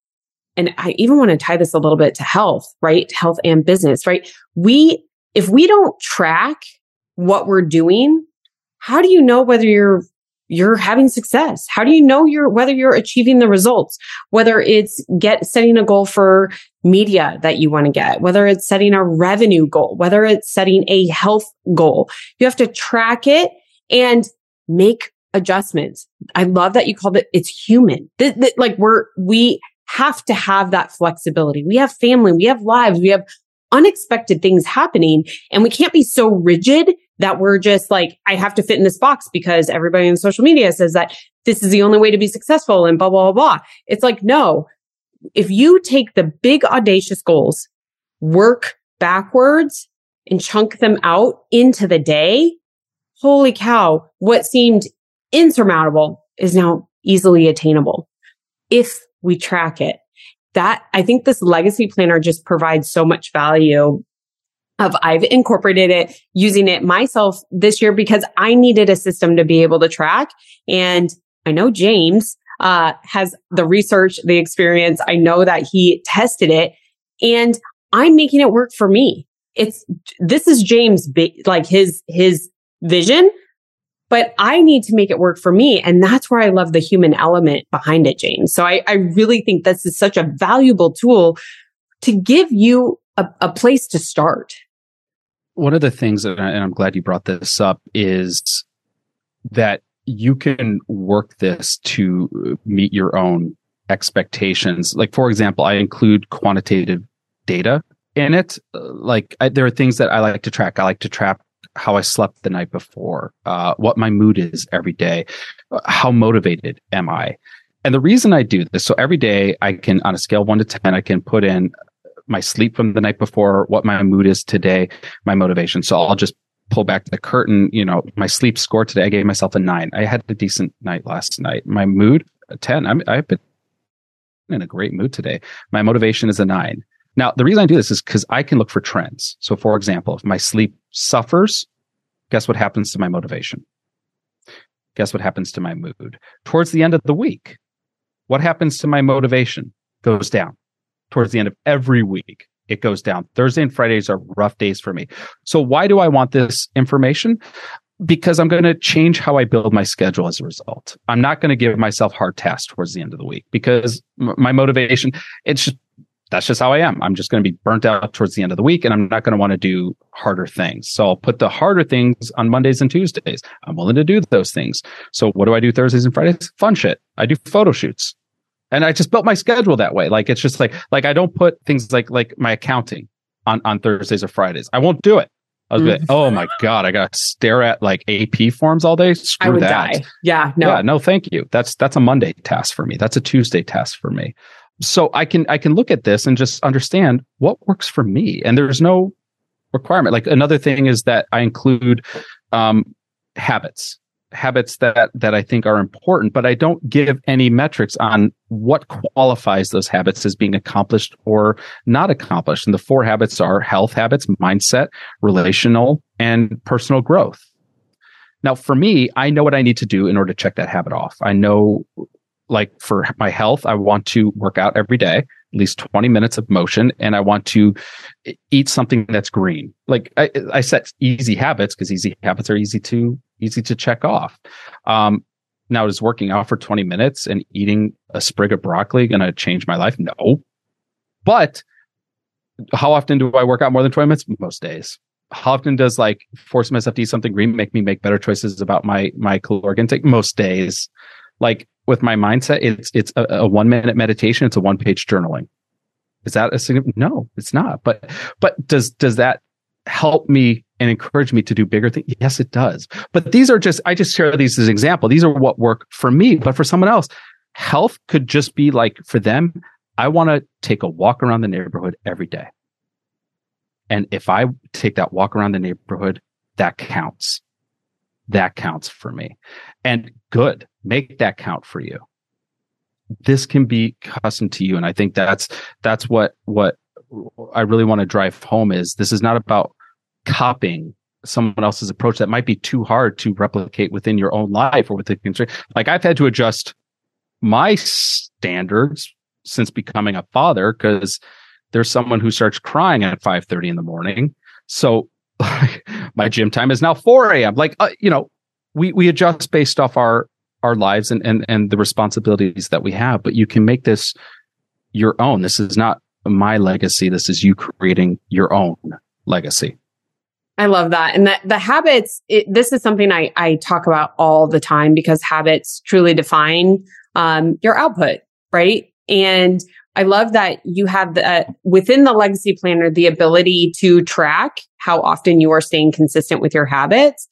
A: and I even want to tie this a little bit to health, right? Health and business, right? We, if we don't track what we're doing, how do you know whether you're you're having success? How do you know you're, whether you're achieving the results? Whether it's get, setting a goal for media that you want to get, whether it's setting a revenue goal, whether it's setting a health goal, you have to track it and make adjustments. I love that you called it, it's human. Th- th- like we're, we have to have that flexibility. We have family, we have lives, we have unexpected things happening and we can't be so rigid that we're just like, I have to fit in this box because everybody on social media says that this is the only way to be successful and blah, blah, blah, blah. It's like, no, if you take the big audacious goals, work backwards and chunk them out into the day, holy cow, what seemed insurmountable is now easily attainable if we track it. That I think this legacy planner just provides so much value of I've incorporated it using it myself this year because I needed a system to be able to track. And I know James, uh, has the research, the experience. I know that he tested it and I'm making it work for me. It's, this is James, like his, his vision, but I need to make it work for me. And that's where I love the human element behind it, James. So I, I really think this is such a valuable tool to give you a, a place to start.
B: One of the things, that, and I'm glad you brought this up, is that you can work this to meet your own expectations. Like, for example, I include quantitative data in it. Like, I, there are things that I like to track. I like to track how I slept the night before, uh, what my mood is every day, how motivated am I. And the reason I do this, so every day I can, on a scale one to 10, I can put in my sleep from the night before, what my mood is today, my motivation. So I'll just pull back the curtain. You know, my sleep score today, I gave myself a nine. I had a decent night last night. My mood, a 10. I'm, I've been in a great mood today. My motivation is a nine. Now, the reason I do this is because I can look for trends. So, for example, if my sleep suffers, guess what happens to my motivation? Guess what happens to my mood? Towards the end of the week, what happens to my motivation? Goes down. Towards the end of every week, it goes down. Thursday and Fridays are rough days for me. So, why do I want this information? Because I'm going to change how I build my schedule as a result. I'm not going to give myself hard tasks towards the end of the week because my motivation, it's just that's just how I am. I'm just going to be burnt out towards the end of the week and I'm not going to want to do harder things. So I'll put the harder things on Mondays and Tuesdays. I'm willing to do those things. So what do I do Thursdays and Fridays? Fun shit. I do photo shoots. And I just built my schedule that way. Like it's just like like I don't put things like like my accounting on on Thursdays or Fridays. I won't do it. I was like, mm. oh my god, I got to stare at like AP forms all day. Screw I would that. die.
A: Yeah, no,
B: yeah, no, thank you. That's that's a Monday task for me. That's a Tuesday task for me so I can I can look at this and just understand what works for me. And there's no requirement. Like another thing is that I include um, habits, habits that that I think are important, but I don't give any metrics on what qualifies those habits as being accomplished or not accomplished. And the four habits are health habits, mindset, relational, and personal growth. Now, for me, I know what I need to do in order to check that habit off. I know like for my health, I want to work out every day, at least 20 minutes of motion, and I want to eat something that's green. Like I, I set easy habits because easy habits are easy to easy to check off. Um, now, is working out for 20 minutes and eating a sprig of broccoli going to change my life? No. But how often do I work out more than 20 minutes? Most days. How often does like force myself to eat something green make me make better choices about my my caloric intake? Most days. Like with my mindset, it's it's a, a one minute meditation. It's a one page journaling. Is that a significant? No, it's not. But but does does that help me and encourage me to do bigger things? Yes, it does. But these are just I just share these as an example. These are what work for me. But for someone else, health could just be like for them. I want to take a walk around the neighborhood every day. And if I take that walk around the neighborhood, that counts. That counts for me. And good make that count for you. This can be custom to you. And i think that's that's what what i really want to drive home is this is not about copying someone else's approach. That might be too hard to replicate within your own life or within constraint. Like i've had to adjust my standards since becoming a father because there's someone who starts crying at 5.30 in the morning. So my gym time is now 4 a.m like uh, you know we we adjust based off our our lives and, and, and the responsibilities that we have, but you can make this your own. This is not my legacy. This is you creating your own legacy.
A: I love that. And that the habits, it, this is something I, I talk about all the time because habits truly define um, your output, right? And I love that you have the, uh, within the legacy planner, the ability to track how often you are staying consistent with your habits.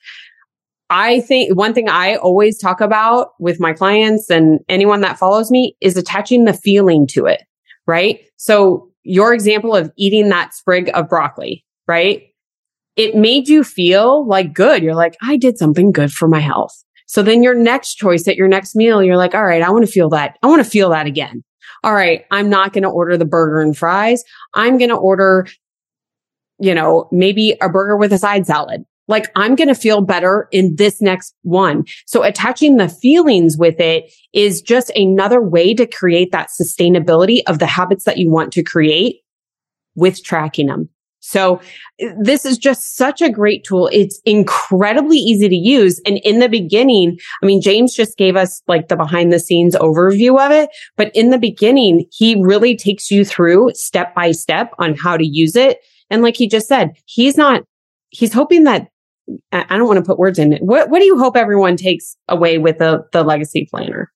A: I think one thing I always talk about with my clients and anyone that follows me is attaching the feeling to it, right? So your example of eating that sprig of broccoli, right? It made you feel like good. You're like, I did something good for my health. So then your next choice at your next meal, you're like, all right, I want to feel that. I want to feel that again. All right. I'm not going to order the burger and fries. I'm going to order, you know, maybe a burger with a side salad like I'm going to feel better in this next one. So attaching the feelings with it is just another way to create that sustainability of the habits that you want to create with tracking them. So uh, this is just such a great tool. It's incredibly easy to use. And in the beginning, I mean, James just gave us like the behind the scenes overview of it, but in the beginning, he really takes you through step by step on how to use it. And like he just said, he's not, he's hoping that I don't want to put words in it. What what do you hope everyone takes away with the the legacy planner?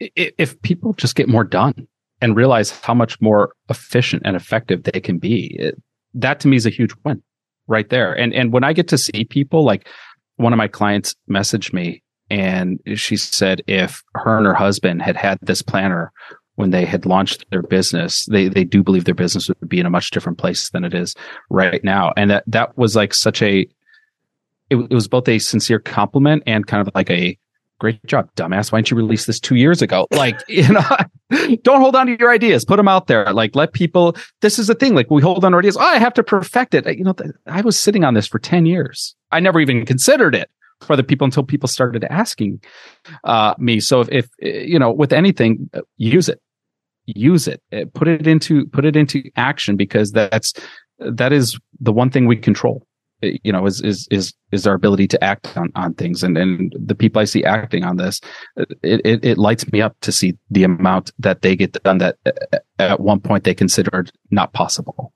B: If people just get more done and realize how much more efficient and effective they can be, it, that to me is a huge win right there. And and when I get to see people like one of my clients messaged me and she said if her and her husband had had this planner when they had launched their business, they they do believe their business would be in a much different place than it is right now. And that that was like such a it, it was both a sincere compliment and kind of like a great job, dumbass. Why didn't you release this two years ago? Like, you know, don't hold on to your ideas. Put them out there. Like, let people. This is the thing. Like, we hold on to ideas. Oh, I have to perfect it. You know, I was sitting on this for ten years. I never even considered it for the people until people started asking uh, me. So if, if you know, with anything, uh, use it, use it, uh, put it into put it into action because that's that is the one thing we control you know is is is is our ability to act on on things. And and the people i see acting on this it it, it lights me up to see the amount that they get done that at one point they considered not possible.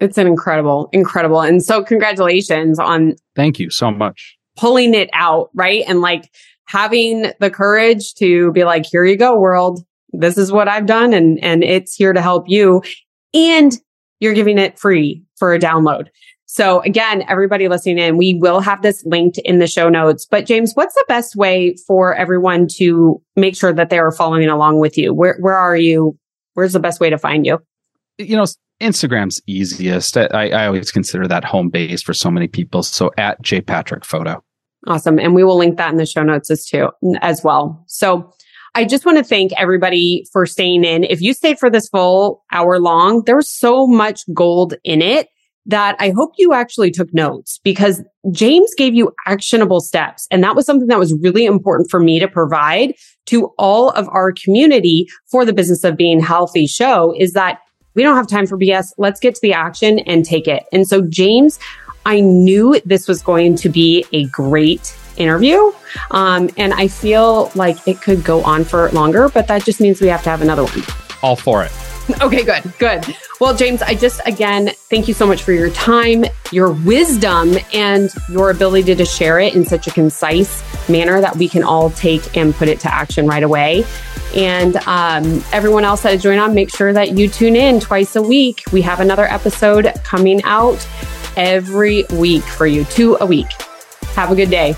A: It's an incredible incredible and so congratulations on
B: thank you so much.
A: pulling it out right? And like having the courage to be like here you go world. This is what i've done and and it's here to help you. And you're giving it free for a download so again, everybody listening in, we will have this linked in the show notes. But James, what's the best way for everyone to make sure that they are following along with you? Where where are you? Where's the best way to find you?
B: You know, Instagram's easiest. I, I always consider that home base for so many people. So at J Patrick Photo.
A: Awesome. And we will link that in the show notes as too as well. So I just want to thank everybody for staying in. If you stayed for this full hour long, there was so much gold in it that I hope you actually took notes because James gave you actionable steps. And that was something that was really important for me to provide to all of our community for the business of being healthy show is that we don't have time for BS. Let's get to the action and take it. And so James, I knew this was going to be a great interview. Um, and I feel like it could go on for longer, but that just means we have to have another one.
B: All for it.
A: Okay, good, good. Well, James, I just again thank you so much for your time, your wisdom, and your ability to share it in such a concise manner that we can all take and put it to action right away. And um, everyone else that is joined on, make sure that you tune in twice a week. We have another episode coming out every week for you, two a week. Have a good day.